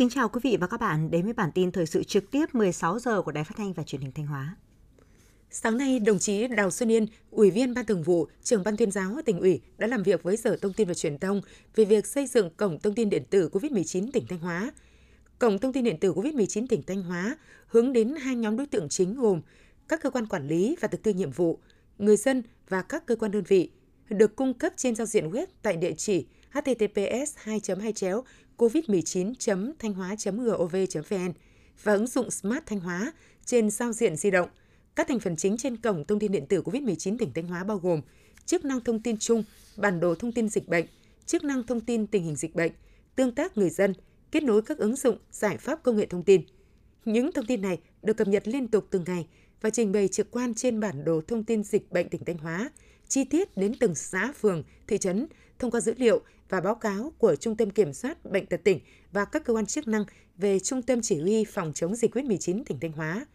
kính chào quý vị và các bạn đến với bản tin thời sự trực tiếp 16 giờ của Đài Phát thanh và Truyền hình Thanh Hóa. Sáng nay, đồng chí Đào Xuân Yên, Ủy viên Ban Thường vụ, trưởng Ban tuyên giáo tỉnh ủy đã làm việc với Sở Thông tin và Truyền thông về việc xây dựng cổng thông tin điện tử COVID-19 tỉnh Thanh Hóa. Cổng thông tin điện tử COVID-19 tỉnh Thanh Hóa hướng đến hai nhóm đối tượng chính gồm các cơ quan quản lý và thực thi nhiệm vụ, người dân và các cơ quan đơn vị, được cung cấp trên giao diện web tại địa chỉ https 2 2 covid19 hóa gov vn và ứng dụng Smart Thanh Hóa trên giao diện di động. Các thành phần chính trên cổng thông tin điện tử COVID-19 tỉnh Thanh Hóa bao gồm chức năng thông tin chung, bản đồ thông tin dịch bệnh, chức năng thông tin tình hình dịch bệnh, tương tác người dân, kết nối các ứng dụng, giải pháp công nghệ thông tin. Những thông tin này được cập nhật liên tục từng ngày và trình bày trực quan trên bản đồ thông tin dịch bệnh tỉnh Thanh Hóa, chi tiết đến từng xã, phường, thị trấn thông qua dữ liệu và báo cáo của Trung tâm Kiểm soát Bệnh tật tỉnh và các cơ quan chức năng về Trung tâm Chỉ huy Phòng chống dịch COVID-19 tỉnh Thanh Hóa.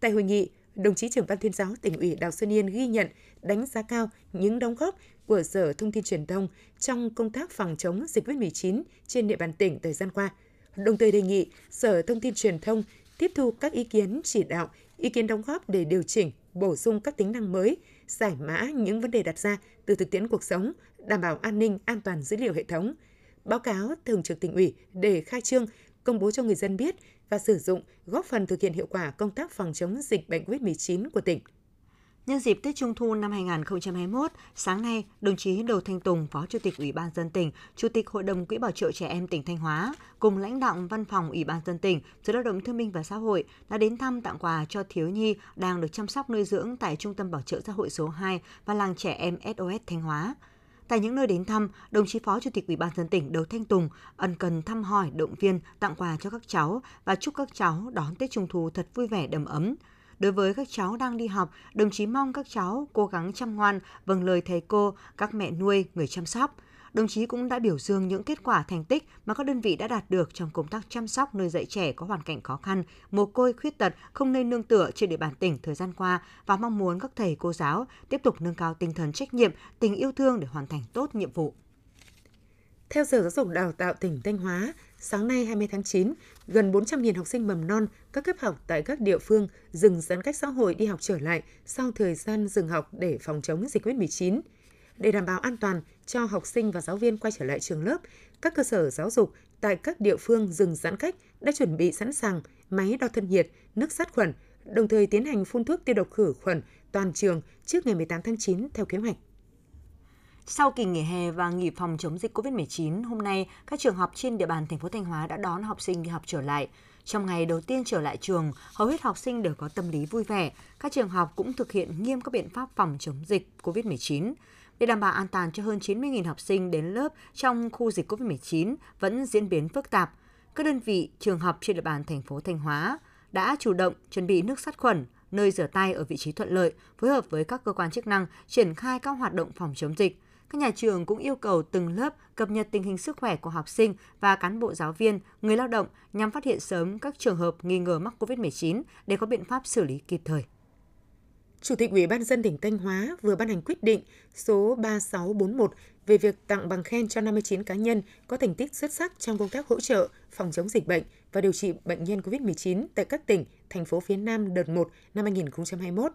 Tại hội nghị, đồng chí trưởng ban tuyên giáo tỉnh ủy Đào Xuân Yên ghi nhận, đánh giá cao những đóng góp của Sở Thông tin Truyền thông trong công tác phòng chống dịch COVID-19 trên địa bàn tỉnh thời gian qua. Đồng thời đề nghị Sở Thông tin Truyền thông tiếp thu các ý kiến chỉ đạo, ý kiến đóng góp để điều chỉnh, bổ sung các tính năng mới, giải mã những vấn đề đặt ra từ thực tiễn cuộc sống, đảm bảo an ninh, an toàn dữ liệu hệ thống, báo cáo thường trực tỉnh ủy để khai trương, công bố cho người dân biết và sử dụng góp phần thực hiện hiệu quả công tác phòng chống dịch bệnh COVID-19 của tỉnh. Nhân dịp Tết Trung thu năm 2021, sáng nay, đồng chí Đầu Thanh Tùng, Phó Chủ tịch Ủy ban dân tỉnh, Chủ tịch Hội đồng Quỹ bảo trợ trẻ em tỉnh Thanh Hóa, cùng lãnh đạo Văn phòng Ủy ban dân tỉnh, Sở Lao động Thương minh và Xã hội đã đến thăm tặng quà cho thiếu nhi đang được chăm sóc nuôi dưỡng tại Trung tâm Bảo trợ Xã hội số 2 và làng trẻ em SOS Thanh Hóa. Tại những nơi đến thăm, đồng chí Phó Chủ tịch Ủy ban dân tỉnh Đầu Thanh Tùng ân cần thăm hỏi, động viên, tặng quà cho các cháu và chúc các cháu đón Tết Trung thu thật vui vẻ đầm ấm. Đối với các cháu đang đi học, đồng chí mong các cháu cố gắng chăm ngoan, vâng lời thầy cô, các mẹ nuôi, người chăm sóc – đồng chí cũng đã biểu dương những kết quả thành tích mà các đơn vị đã đạt được trong công tác chăm sóc nuôi dạy trẻ có hoàn cảnh khó khăn, mồ côi khuyết tật, không nơi nương tựa trên địa bàn tỉnh thời gian qua và mong muốn các thầy cô giáo tiếp tục nâng cao tinh thần trách nhiệm, tình yêu thương để hoàn thành tốt nhiệm vụ. Theo Sở Giáo dục Đào tạo tỉnh Thanh Hóa, sáng nay 20 tháng 9, gần 400.000 học sinh mầm non các cấp học tại các địa phương dừng giãn cách xã hội đi học trở lại sau thời gian dừng học để phòng chống dịch COVID-19. Để đảm bảo an toàn cho học sinh và giáo viên quay trở lại trường lớp, các cơ sở giáo dục tại các địa phương dừng giãn cách đã chuẩn bị sẵn sàng máy đo thân nhiệt, nước sát khuẩn, đồng thời tiến hành phun thuốc tiêu độc khử khuẩn toàn trường trước ngày 18 tháng 9 theo kế hoạch. Sau kỳ nghỉ hè và nghỉ phòng chống dịch COVID-19, hôm nay các trường học trên địa bàn thành phố Thanh Hóa đã đón học sinh đi học trở lại. Trong ngày đầu tiên trở lại trường, hầu hết học sinh đều có tâm lý vui vẻ. Các trường học cũng thực hiện nghiêm các biện pháp phòng chống dịch COVID-19 để đảm bảo an toàn cho hơn 90.000 học sinh đến lớp trong khu dịch COVID-19 vẫn diễn biến phức tạp. Các đơn vị, trường học trên địa bàn thành phố Thanh Hóa đã chủ động chuẩn bị nước sát khuẩn, nơi rửa tay ở vị trí thuận lợi, phối hợp với các cơ quan chức năng triển khai các hoạt động phòng chống dịch. Các nhà trường cũng yêu cầu từng lớp cập nhật tình hình sức khỏe của học sinh và cán bộ giáo viên, người lao động nhằm phát hiện sớm các trường hợp nghi ngờ mắc COVID-19 để có biện pháp xử lý kịp thời. Chủ tịch Ủy ban dân tỉnh Thanh Hóa vừa ban hành quyết định số 3641 về việc tặng bằng khen cho 59 cá nhân có thành tích xuất sắc trong công tác hỗ trợ phòng chống dịch bệnh và điều trị bệnh nhân COVID-19 tại các tỉnh, thành phố phía Nam đợt 1 năm 2021.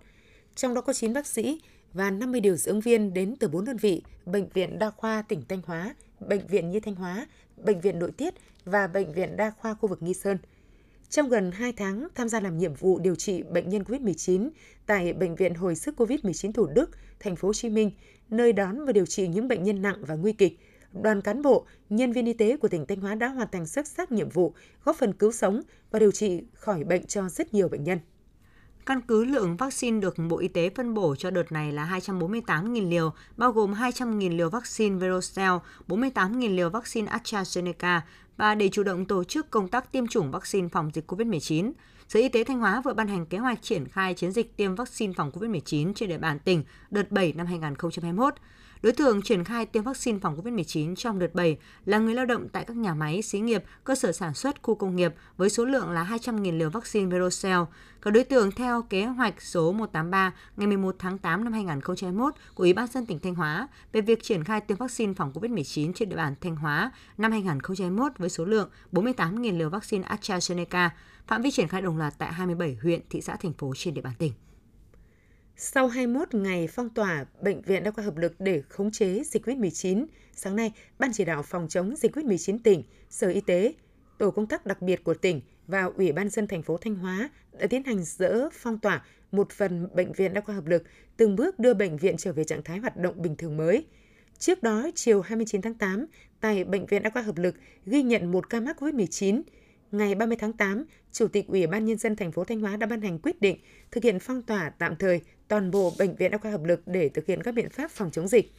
Trong đó có 9 bác sĩ và 50 điều dưỡng viên đến từ 4 đơn vị, Bệnh viện Đa khoa tỉnh Thanh Hóa, Bệnh viện Nhi Thanh Hóa, Bệnh viện Nội tiết và Bệnh viện Đa khoa khu vực Nghi Sơn – trong gần 2 tháng tham gia làm nhiệm vụ điều trị bệnh nhân COVID-19 tại Bệnh viện Hồi sức COVID-19 Thủ Đức, thành phố Hồ Chí Minh, nơi đón và điều trị những bệnh nhân nặng và nguy kịch, đoàn cán bộ, nhân viên y tế của tỉnh Thanh Hóa đã hoàn thành xuất sắc nhiệm vụ, góp phần cứu sống và điều trị khỏi bệnh cho rất nhiều bệnh nhân. Căn cứ lượng vaccine được Bộ Y tế phân bổ cho đợt này là 248.000 liều, bao gồm 200.000 liều vaccine Verocell, 48.000 liều vaccine AstraZeneca và để chủ động tổ chức công tác tiêm chủng vaccine phòng dịch COVID-19, Sở Y tế Thanh Hóa vừa ban hành kế hoạch triển khai chiến dịch tiêm vaccine phòng COVID-19 trên địa bàn tỉnh đợt 7 năm 2021. Đối tượng triển khai tiêm vaccine phòng COVID-19 trong đợt 7 là người lao động tại các nhà máy, xí nghiệp, cơ sở sản xuất, khu công nghiệp với số lượng là 200.000 liều vaccine Verocell. Các đối tượng theo kế hoạch số 183 ngày 11 tháng 8 năm 2021 của Ủy ban dân tỉnh Thanh Hóa về việc triển khai tiêm vaccine phòng COVID-19 trên địa bàn Thanh Hóa năm 2021 với số lượng 48.000 liều vaccine AstraZeneca, phạm vi triển khai đồng loạt tại 27 huyện, thị xã, thành phố trên địa bàn tỉnh. Sau 21 ngày phong tỏa Bệnh viện Đa khoa Hợp lực để khống chế dịch COVID-19, sáng nay, Ban chỉ đạo phòng chống dịch COVID-19 tỉnh, Sở Y tế, Tổ công tác đặc biệt của tỉnh và Ủy ban dân thành phố Thanh Hóa đã tiến hành dỡ phong tỏa một phần Bệnh viện Đa khoa Hợp lực, từng bước đưa bệnh viện trở về trạng thái hoạt động bình thường mới. Trước đó, chiều 29 tháng 8, tại Bệnh viện Đa khoa Hợp lực ghi nhận một ca mắc COVID-19, ngày 30 tháng 8, Chủ tịch Ủy ban Nhân dân thành phố Thanh Hóa đã ban hành quyết định thực hiện phong tỏa tạm thời toàn bộ Bệnh viện Đa khoa Hợp lực để thực hiện các biện pháp phòng chống dịch.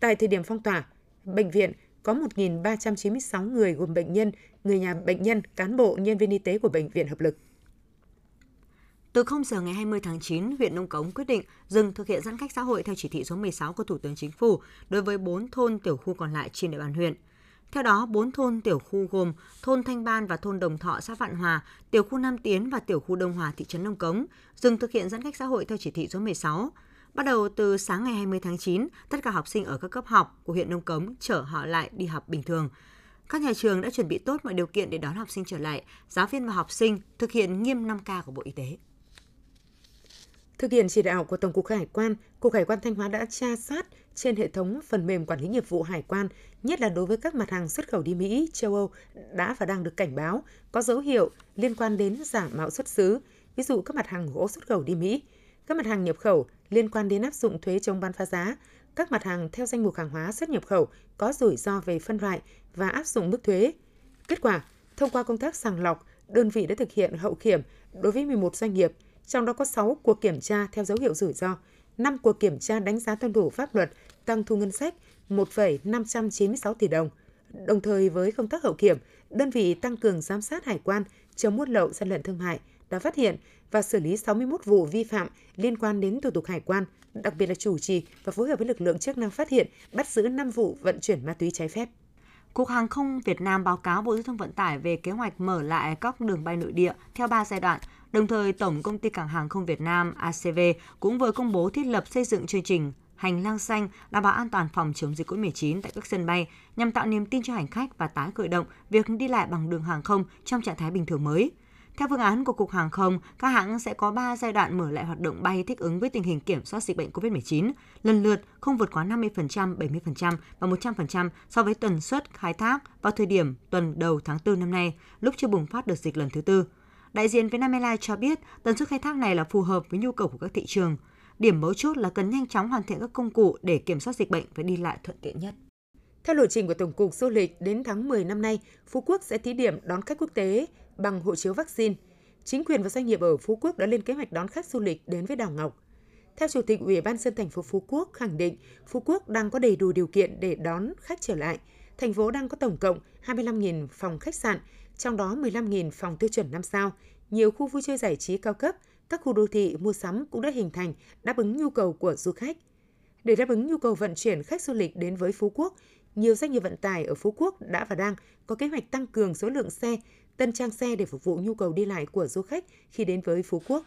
Tại thời điểm phong tỏa, bệnh viện có 1.396 người gồm bệnh nhân, người nhà bệnh nhân, cán bộ, nhân viên y tế của Bệnh viện Hợp lực. Từ 0 giờ ngày 20 tháng 9, huyện Nông Cống quyết định dừng thực hiện giãn cách xã hội theo chỉ thị số 16 của Thủ tướng Chính phủ đối với 4 thôn tiểu khu còn lại trên địa bàn huyện. Theo đó, 4 thôn tiểu khu gồm thôn Thanh Ban và thôn Đồng Thọ xã Vạn Hòa, tiểu khu Nam Tiến và tiểu khu Đông Hòa thị trấn Nông Cống dừng thực hiện giãn cách xã hội theo chỉ thị số 16. Bắt đầu từ sáng ngày 20 tháng 9, tất cả học sinh ở các cấp học của huyện Nông Cống trở họ lại đi học bình thường. Các nhà trường đã chuẩn bị tốt mọi điều kiện để đón học sinh trở lại, giáo viên và học sinh thực hiện nghiêm 5K của Bộ Y tế. Thực hiện chỉ đạo của Tổng cục Hải quan, Cục Hải quan Thanh Hóa đã tra sát trên hệ thống phần mềm quản lý nghiệp vụ hải quan, nhất là đối với các mặt hàng xuất khẩu đi Mỹ, châu Âu đã và đang được cảnh báo có dấu hiệu liên quan đến giả mạo xuất xứ, ví dụ các mặt hàng gỗ xuất khẩu đi Mỹ, các mặt hàng nhập khẩu liên quan đến áp dụng thuế chống bán phá giá, các mặt hàng theo danh mục hàng hóa xuất nhập khẩu có rủi ro về phân loại và áp dụng mức thuế. Kết quả, thông qua công tác sàng lọc, đơn vị đã thực hiện hậu kiểm đối với 11 doanh nghiệp, trong đó có 6 cuộc kiểm tra theo dấu hiệu rủi ro, 5 cuộc kiểm tra đánh giá tuân thủ pháp luật, tăng thu ngân sách 1,596 tỷ đồng. Đồng thời với công tác hậu kiểm, đơn vị tăng cường giám sát hải quan, chống buôn lậu gian lận thương mại đã phát hiện và xử lý 61 vụ vi phạm liên quan đến thủ tục hải quan, đặc biệt là chủ trì và phối hợp với lực lượng chức năng phát hiện, bắt giữ 5 vụ vận chuyển ma túy trái phép. Cục Hàng không Việt Nam báo cáo Bộ Giao thông Vận tải về kế hoạch mở lại các đường bay nội địa theo 3 giai đoạn. Đồng thời, Tổng Công ty Cảng hàng không Việt Nam ACV cũng vừa công bố thiết lập xây dựng chương trình hành lang xanh đảm bảo an toàn phòng chống dịch COVID-19 tại các sân bay nhằm tạo niềm tin cho hành khách và tái khởi động việc đi lại bằng đường hàng không trong trạng thái bình thường mới. Theo phương án của Cục Hàng không, các hãng sẽ có 3 giai đoạn mở lại hoạt động bay thích ứng với tình hình kiểm soát dịch bệnh COVID-19, lần lượt không vượt quá 50%, 70% và 100% so với tần suất khai thác vào thời điểm tuần đầu tháng 4 năm nay, lúc chưa bùng phát đợt dịch lần thứ tư. Đại diện Vietnam Airlines cho biết tần suất khai thác này là phù hợp với nhu cầu của các thị trường. Điểm mấu chốt là cần nhanh chóng hoàn thiện các công cụ để kiểm soát dịch bệnh và đi lại thuận tiện nhất. Theo lộ trình của Tổng cục Du lịch, đến tháng 10 năm nay, Phú Quốc sẽ thí điểm đón khách quốc tế bằng hộ chiếu vaccine. Chính quyền và doanh nghiệp ở Phú Quốc đã lên kế hoạch đón khách du lịch đến với đảo Ngọc. Theo Chủ tịch Ủy ban dân thành phố Phú Quốc khẳng định, Phú Quốc đang có đầy đủ điều kiện để đón khách trở lại. Thành phố đang có tổng cộng 25.000 phòng khách sạn, trong đó 15.000 phòng tiêu chuẩn 5 sao, nhiều khu vui chơi giải trí cao cấp, các khu đô thị mua sắm cũng đã hình thành đáp ứng nhu cầu của du khách. Để đáp ứng nhu cầu vận chuyển khách du lịch đến với Phú Quốc, nhiều doanh nghiệp vận tải ở Phú Quốc đã và đang có kế hoạch tăng cường số lượng xe, tân trang xe để phục vụ nhu cầu đi lại của du khách khi đến với Phú Quốc.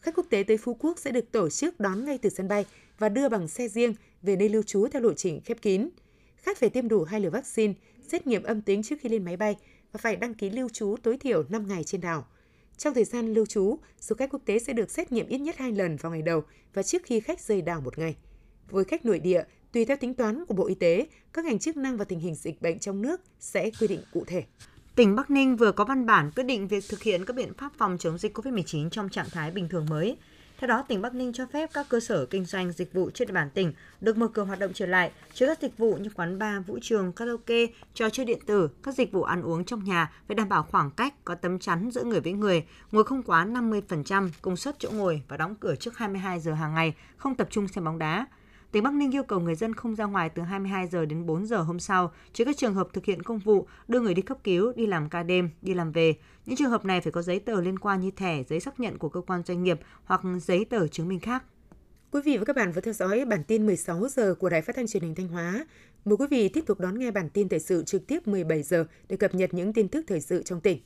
Khách quốc tế tới Phú Quốc sẽ được tổ chức đón ngay từ sân bay và đưa bằng xe riêng về nơi lưu trú theo lộ trình khép kín. Khách phải tiêm đủ hai liều vaccine, xét nghiệm âm tính trước khi lên máy bay và phải đăng ký lưu trú tối thiểu 5 ngày trên đảo. Trong thời gian lưu trú, du khách quốc tế sẽ được xét nghiệm ít nhất 2 lần vào ngày đầu và trước khi khách rời đảo một ngày. Với khách nội địa, tùy theo tính toán của Bộ Y tế, các ngành chức năng và tình hình dịch bệnh trong nước sẽ quy định cụ thể. Tỉnh Bắc Ninh vừa có văn bản quyết định việc thực hiện các biện pháp phòng chống dịch COVID-19 trong trạng thái bình thường mới. Theo đó, tỉnh Bắc Ninh cho phép các cơ sở kinh doanh dịch vụ trên địa bàn tỉnh được mở cửa hoạt động trở lại, trừ các dịch vụ như quán bar, vũ trường, karaoke, trò chơi điện tử, các dịch vụ ăn uống trong nhà phải đảm bảo khoảng cách, có tấm chắn giữa người với người, ngồi không quá 50% công suất chỗ ngồi và đóng cửa trước 22 giờ hàng ngày, không tập trung xem bóng đá tỉnh Bắc Ninh yêu cầu người dân không ra ngoài từ 22 giờ đến 4 giờ hôm sau, trừ các trường hợp thực hiện công vụ, đưa người đi cấp cứu, đi làm ca đêm, đi làm về. Những trường hợp này phải có giấy tờ liên quan như thẻ, giấy xác nhận của cơ quan doanh nghiệp hoặc giấy tờ chứng minh khác. Quý vị và các bạn vừa theo dõi bản tin 16 giờ của Đài Phát thanh Truyền hình Thanh Hóa. Mời quý vị tiếp tục đón nghe bản tin thời sự trực tiếp 17 giờ để cập nhật những tin tức thời sự trong tỉnh.